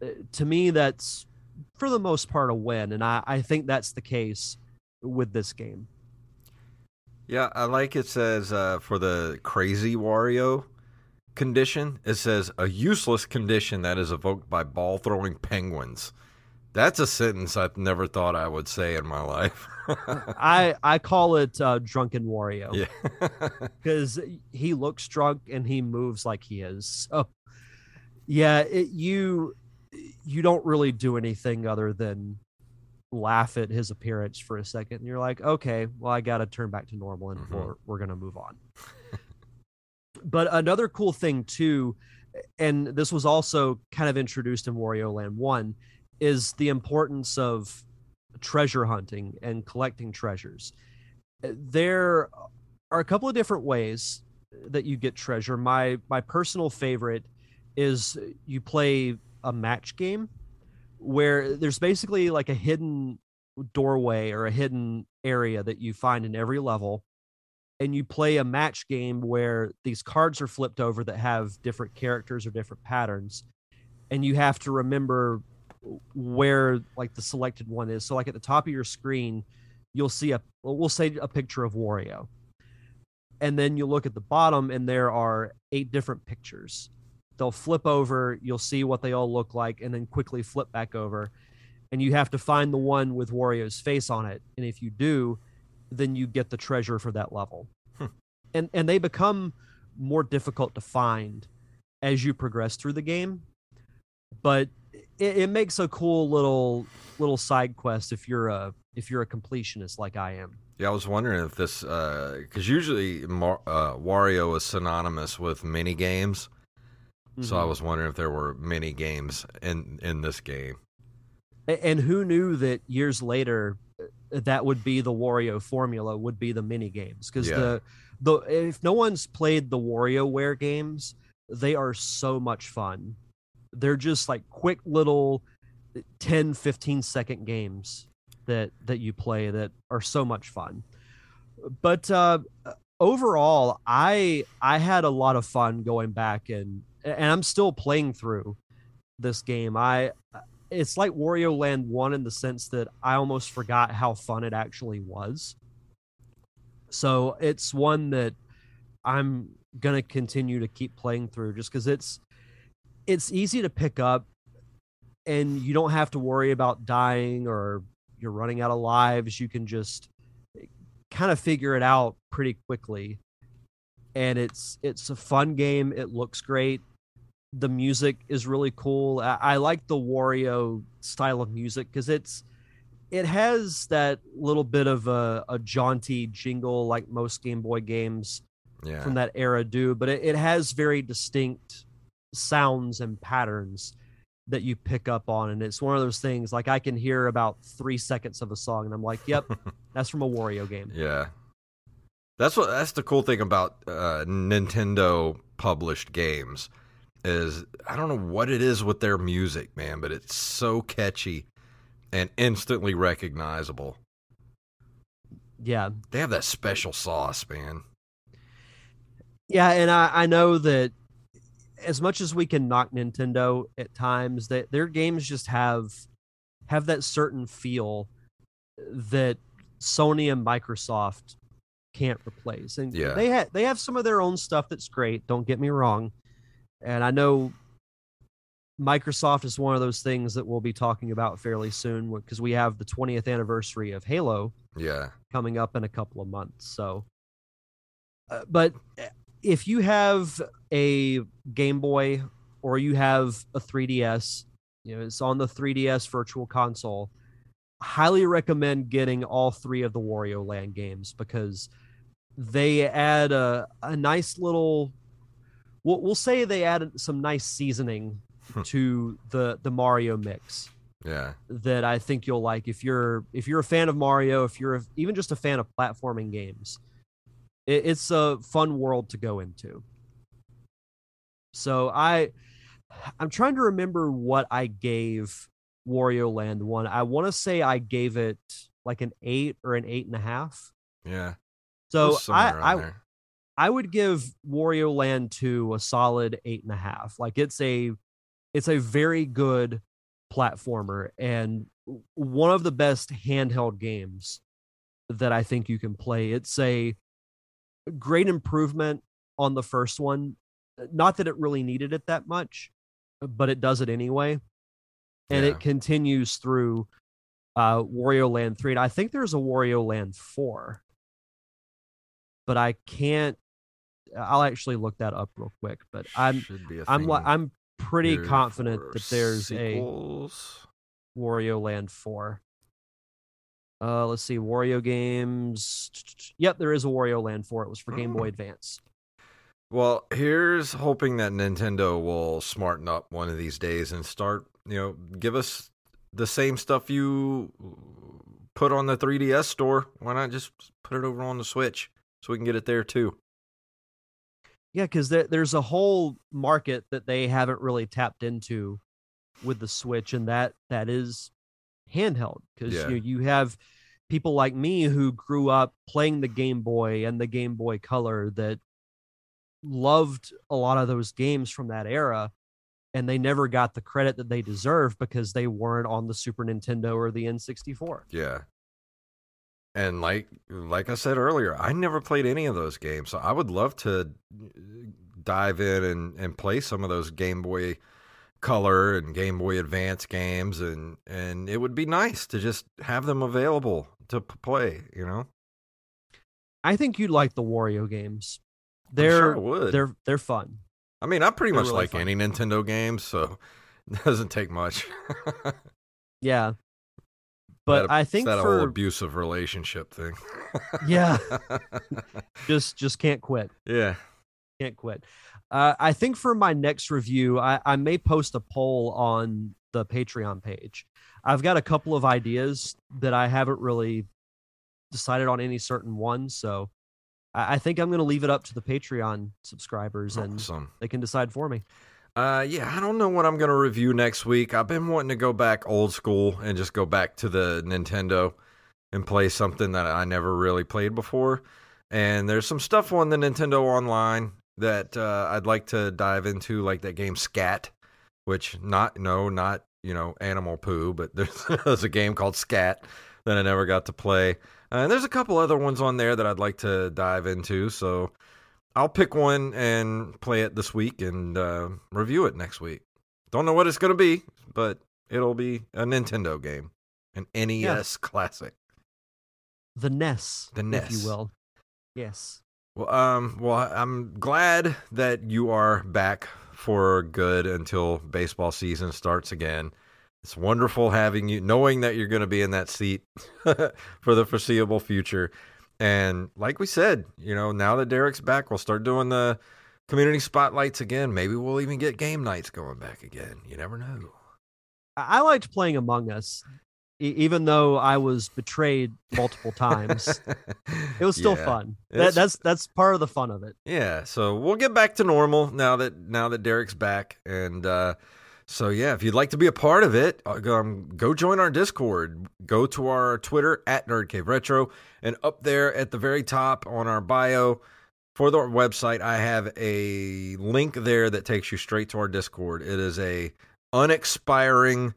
Speaker 2: uh, to me, that's for the most part a win. And I, I think that's the case with this game.
Speaker 3: Yeah, I like it says uh, for the crazy Wario condition, it says a useless condition that is evoked by ball throwing penguins. That's a sentence I've never thought I would say in my life.
Speaker 2: I I call it uh, drunken Wario
Speaker 3: yeah.
Speaker 2: because he looks drunk and he moves like he is. So yeah, it, you you don't really do anything other than laugh at his appearance for a second. And you're like, okay, well, I got to turn back to normal and
Speaker 3: Mhm.
Speaker 2: we're, we're gonna move on. but another cool thing too, and this was also kind of introduced in Wario Land One, is the importance of treasure hunting and collecting treasures. There are a couple of different ways that you get treasure. My my personal favorite is you play a match game where there's basically like a hidden doorway or a hidden area that you find in every level and you play a match game where these cards are flipped over that have different characters or different patterns and you have to remember where like the selected one is. So like at the top of your screen you'll see a well, say a picture of wario. And then you look at the bottom and there are eight different pictures. They'll flip over you'll see what they all look like and then quickly flip back over. And you have to find the one with wario's face on it. And if you do then you get the treasure for that level.
Speaker 3: Hmm.
Speaker 2: and and they become more difficult to find as you progress through the game. But it, it makes a cool little little side quest if you're a if you're a completionist like i am
Speaker 3: Yeah, I was wondering if this, because usually Mar- uh, Wario is synonymous with mini games. So I
Speaker 2: Mhm.
Speaker 3: was wondering if there were mini games in in this game.
Speaker 2: And who knew that years later uh, that would be the wario formula would be the mini games because
Speaker 3: Yeah.
Speaker 2: the the if no one's played the WarioWare games they are so much fun they're just like quick little 10 15 second games that that you play that are so much fun. But uh overall i i had a lot of fun going back and and i'm still playing through this game. I it's like wario land 1 in the sense that i almost forgot how fun it actually was. So it's one that i'm gonna continue to keep playing through just because it's it's easy to pick up and you don't have to worry about dying or you're running out of lives. You can just kind of figure it out pretty quickly. And it's it's a fun game. It looks great. The music is really cool. I, I like the wario style of music because it's it has that little bit of a, a jaunty jingle like most game boy games
Speaker 3: Yeah.
Speaker 2: from that era do, but it, it has very distinct sounds and patterns that you pick up on. And it's one of those things like I can hear about three seconds of a song and I'm like, yep, that's from a Wario game.
Speaker 3: Yeah. That's what that's the cool thing about uh, Nintendo published games is I don't know what it is with their music, man, but it's so catchy and instantly recognizable.
Speaker 2: Yeah.
Speaker 3: They have that special sauce, man.
Speaker 2: Yeah. And I, I know that as much as we can knock Nintendo at times, that their games just have have that certain feel that Sony and Microsoft can't replace. And
Speaker 3: Yeah.
Speaker 2: they have they have some of their own stuff that's great. Don't get me wrong. And I know Microsoft is one of those things that we'll be talking about fairly soon because we have the 20th anniversary of Halo
Speaker 3: Yeah.
Speaker 2: coming up in a couple of months. So, uh, but if you have a Game Boy or you have a 3DS, you know, it's on the 3DS Virtual Console. Highly recommend getting all three of the Wario Land games because they add a, a nice little. We'll, we'll say they add some nice seasoning hmm. to the the Mario mix
Speaker 3: Yeah.
Speaker 2: that I think you'll like if you're if you're a fan of Mario, if you're a, even just a fan of platforming games. It, it's a fun world to go into. So I I'm trying to remember what I gave Wario Land one. I want to say I gave it like an eight or an eight and a half.
Speaker 3: Yeah.
Speaker 2: So I I,
Speaker 3: there.
Speaker 2: I would give Wario Land 2 a solid eight and a half. Like it's a it's a very good platformer and one of the best handheld games that I think you can play. It's a great improvement on the first one. Not that it really needed it that much, but it does it anyway. And
Speaker 3: Yeah.
Speaker 2: it continues through uh Wario Land 3. And I think there's a Wario Land 4. But I can't I'll actually look that up real quick, but I'm
Speaker 3: Should be a
Speaker 2: I'm li-
Speaker 3: thing
Speaker 2: I'm pretty confident that there's a. Wario Land 4. Uh, let's see, Wario games. Yep, there is a Wario Land 4. It was for Game
Speaker 3: Oh.
Speaker 2: Boy Advance.
Speaker 3: Well, here's hoping that Nintendo will smarten up one of these days and start, you know, give us the same stuff you put on the 3DS store. Why not just put it over on the Switch so we can get it there too?
Speaker 2: Yeah, because there, there's a whole market that they haven't really tapped into with the Switch, and that that is handheld. Because
Speaker 3: Yeah.
Speaker 2: you, you have people like me who grew up playing the Game Boy and the Game Boy Color that loved a lot of those games from that era, and they never got the credit that they deserve because they weren't on the Super Nintendo or the N64.
Speaker 3: Yeah. And like like I said earlier, I never played any of those games, so I would love to uh, dive in and, and play some of those Game Boy Color and Game Boy Advance games, and and it would be nice to just have them available to p- play. You know,
Speaker 2: I think you'd like the Wario games. They're
Speaker 3: sure would.
Speaker 2: they're they're fun.
Speaker 3: I mean, I pretty
Speaker 2: they're
Speaker 3: much
Speaker 2: really
Speaker 3: like
Speaker 2: fun.
Speaker 3: any Nintendo game, so it doesn't take much.
Speaker 2: Yeah. But
Speaker 3: That-
Speaker 2: I think
Speaker 3: that
Speaker 2: for
Speaker 3: whole abusive relationship thing.
Speaker 2: Yeah. just just can't quit.
Speaker 3: yeah.
Speaker 2: Can't quit. Uh, I think for my next review, I, I may post a poll on the Patreon page. I've got a couple of ideas that I haven't really decided on any certain one, so I, think I'm going to leave it up to the Patreon subscribers, and
Speaker 3: Awesome.
Speaker 2: they can decide for me.
Speaker 3: Uh, yeah, I don't know what I'm gonna review next week. I've been wanting to go back old school and just go back to the Nintendo and play something that I never really played before. And there's some stuff on the Nintendo Online that uh, I'd like to dive into, like that game Scat, which not no not you know animal poo, but there's, there's a game called Scat that I never got to play. Uh, and there's a couple other ones on there that I'd like to dive into. So I'll pick one and play it this week and uh, review it next week. Don't know what it's going to be, but it'll be a Nintendo game, an NES classic.
Speaker 2: The NES,
Speaker 3: The NES, if
Speaker 2: you will. Yes.
Speaker 3: Well, um, well, I'm glad that you are back for good until baseball season starts again. It's wonderful having you, knowing that you're going to be in that seat for the foreseeable future. And like we said, you know, now that Derek's back, we'll start doing the community spotlights again. Maybe we'll even get game nights going back again. You never know.
Speaker 2: I liked playing Among Us, e- even though I was betrayed multiple times. It was still
Speaker 3: Yeah.
Speaker 2: fun. That, that's that's part of the fun of it.
Speaker 3: Yeah, so we'll get back to normal now that now that Derek's back, and uh, so yeah, if you'd like to be a part of it, uh, go- um, go join our Discord. Go to our Twitter at Nerd Cave Retro, and up there at the very top on our bio for the website, I have a link there that takes you straight to our Discord. It is a unexpiring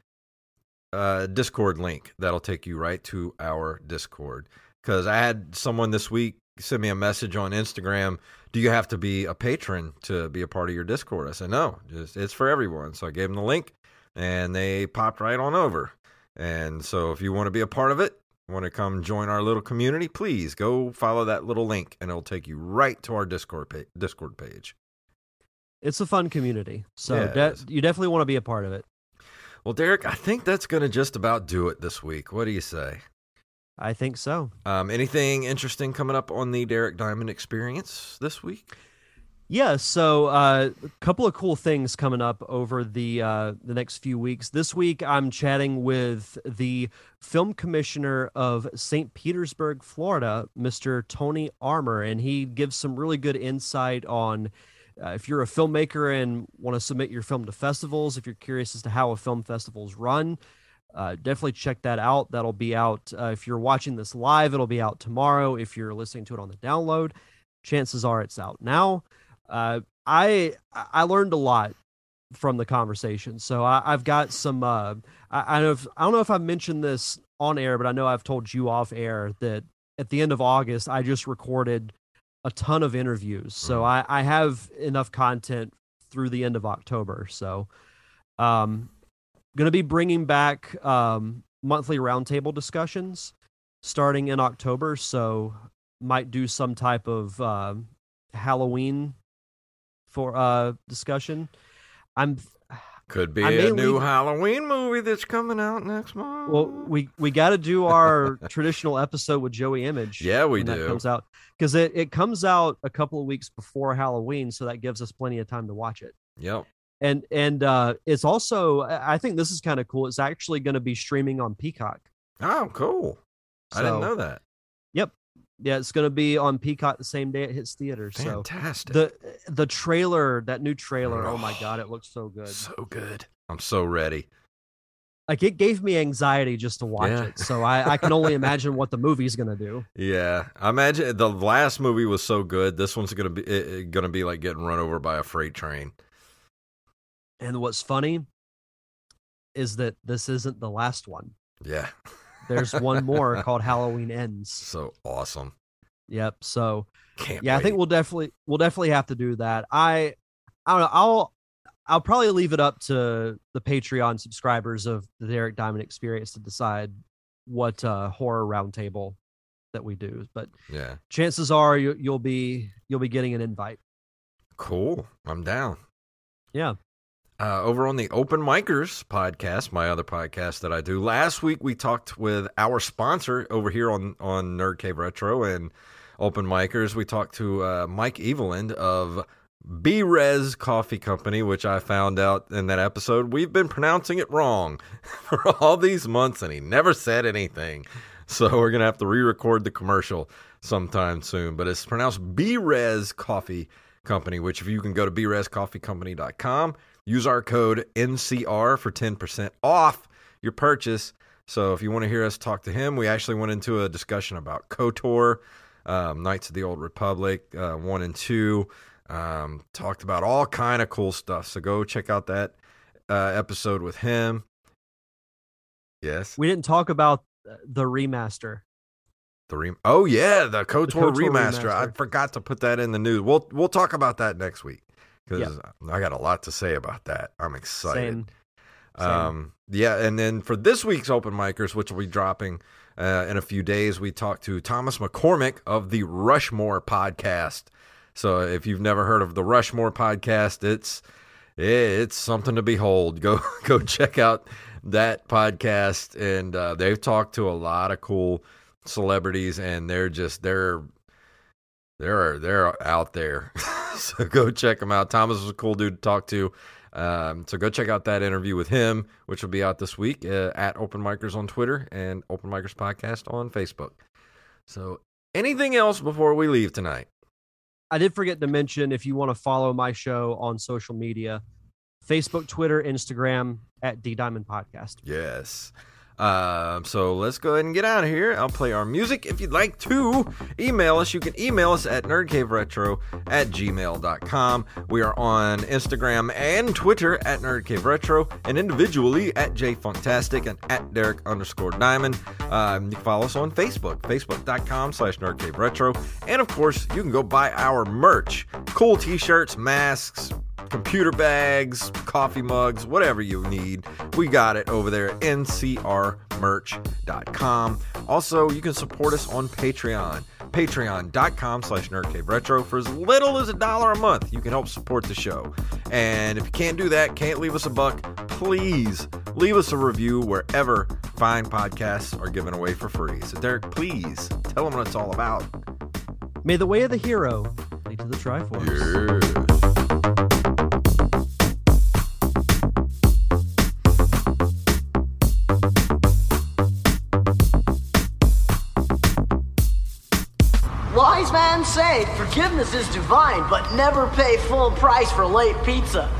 Speaker 3: uh, Discord link that'll take you right to our Discord. Because I had someone this week send me a message on Instagram. Do you have to be a patron to be a part of your Discord? I said, no, just, it's for everyone. So I gave them the link and they popped right on over. And so if you want to be a part of it, want to come join our little community, please go follow that little link and it'll take you right to our Discord page. Discord page.
Speaker 2: It's a fun community. So
Speaker 3: Yeah,
Speaker 2: de- you definitely want to be a part of it.
Speaker 3: Well, Derek, I think that's going to just about do it this week. What do you say?
Speaker 2: I think so.
Speaker 3: Um, anything interesting coming up on the Derek Diamond experience this week?
Speaker 2: Yeah, so uh, a couple of cool things coming up over the uh, the next few weeks. This week, I'm chatting with the film commissioner of St. Petersburg, Florida, Mr. Tony Armer, and he gives some really good insight on uh, if you're a filmmaker and want to submit your film to festivals. If you're curious as to how a film festival's run, uh, definitely check that out. That'll be out uh, if you're watching this live. It'll be out tomorrow. If you're listening to it on the download, chances are it's out now uh, I I learned a lot from the conversation. So I, I've got some. Uh, I I, if, I don't know if I mentioned this on air, but I know I've told you off air that at the end of August I just recorded a ton of interviews. So
Speaker 3: Mhm.
Speaker 2: I, I have enough content through the end of October. So um, going to be bringing back um, monthly roundtable discussions starting in October. So might do some type of um Halloween for uh discussion. I'm
Speaker 3: Could be a new
Speaker 2: leave-
Speaker 3: Halloween movie that's coming out next month.
Speaker 2: well we we got to do our traditional episode with Joey Image.
Speaker 3: Yeah, we
Speaker 2: do. that comes out because it it comes out a couple of weeks before Halloween, so that gives us plenty of time to watch it.
Speaker 3: Yep.
Speaker 2: And and uh it's also I think this is kind of cool. It's actually going to be streaming on Peacock.
Speaker 3: Oh, cool. I didn't know that.
Speaker 2: Yep, yeah, it's going to be on Peacock the same day it hits theaters. So
Speaker 3: Fantastic.
Speaker 2: the the trailer, that new trailer, oh my
Speaker 3: Oh,
Speaker 2: god, it looks so good.
Speaker 3: So good. I'm so ready.
Speaker 2: like it gave me anxiety just to watch
Speaker 3: Yeah.
Speaker 2: it. So I, I can only imagine what the movie's gonna do.
Speaker 3: Yeah, I imagine the last movie was so good. This one's gonna be it, it- gonna be like getting run over by a freight train.
Speaker 2: And what's funny is that this isn't the last one.
Speaker 3: Yeah,
Speaker 2: There's one more called Halloween Ends.
Speaker 3: so awesome.
Speaker 2: Yep. So
Speaker 3: Can't.
Speaker 2: yeah, I think we'll definitely we'll definitely have to do that. I I don't know. I'll I'll probably leave it up to the Patreon subscribers of the Derek Diamond Experience to decide what uh, horror roundtable that we do. But
Speaker 3: Yeah,
Speaker 2: chances are you, you'll be you'll be getting an invite.
Speaker 3: cool. I'm down.
Speaker 2: Yeah.
Speaker 3: Uh, over on the Open Micers podcast, my other podcast that I do. Last week we talked with our sponsor over here on on Nerd Cave Retro and Open Micers. We talked to uh, Mike Eveland of B Res Coffee Company, which I found out in that episode we've been pronouncing it wrong for all these months, and he never said anything. So we're gonna have to re-record the commercial sometime soon. But it's pronounced B Res Coffee Company, which if you can go to brescoffeecompany.com, use our code NCR for 10% off your purchase. So if you want to hear us talk to him, we actually went into a discussion about KOTOR, um, Knights of the Old Republic, uh, one and two. Um, talked about all kind of cool stuff. So go check out that uh, episode with him. Yes,
Speaker 2: We didn't talk about uh, the remaster.
Speaker 3: the re- oh yeah, the KOTOR,
Speaker 2: KOTOR
Speaker 3: remaster. I forgot to put that in the news. We'll we'll talk about that next week because I got a lot to say about that. I'm excited.
Speaker 2: Same. Same.
Speaker 3: Um, yeah, and then for this week's open micers, which will be dropping uh, in a few days, we talked to Thomas McCormick of the Rushmore podcast. So if you've never heard of the Rushmore podcast, it's it's something to behold. Go go check out that podcast, and uh, they've talked to a lot of cool celebrities, and they're just they're they're they're out there. so go check them out. Thomas was a cool dude to talk to. Um, so go check out that interview with him, which will be out this week uh, at Open Micers on Twitter and Open Micers Podcast on Facebook. So anything else before we leave tonight?
Speaker 2: I did forget to mention if you want to follow my show on social media, Facebook, Twitter, Instagram at D Diamond Podcast.
Speaker 3: Yes. Uh, so let's go ahead and get out of here. I'll play our music. If you'd like to email us, you can email us at nerdcaveretro at gmail.com. We are on Instagram and Twitter at nerdcaveretro and individually at jfunktastic and at Derek underscore Diamond. Um, you can follow us on Facebook, facebook.com slash nerdcaveretro. And of course, you can go buy our merch. Cool t-shirts, masks, computer bags, coffee mugs, whatever you need. We got it over there at ncrmerch.com. Also, you can support us on Patreon. Patreon.com slash nerdcaveretro for as little as a dollar a month. You can help support the show. And if you can't do that, can't leave us a buck, please leave us a review wherever fine podcasts are given away for free. So, Derek, please tell them what it's all about.
Speaker 2: May the way of the hero lead to the Triforce.
Speaker 3: Yeah.
Speaker 4: Wise man say forgiveness is divine, but never pay full price for late pizza.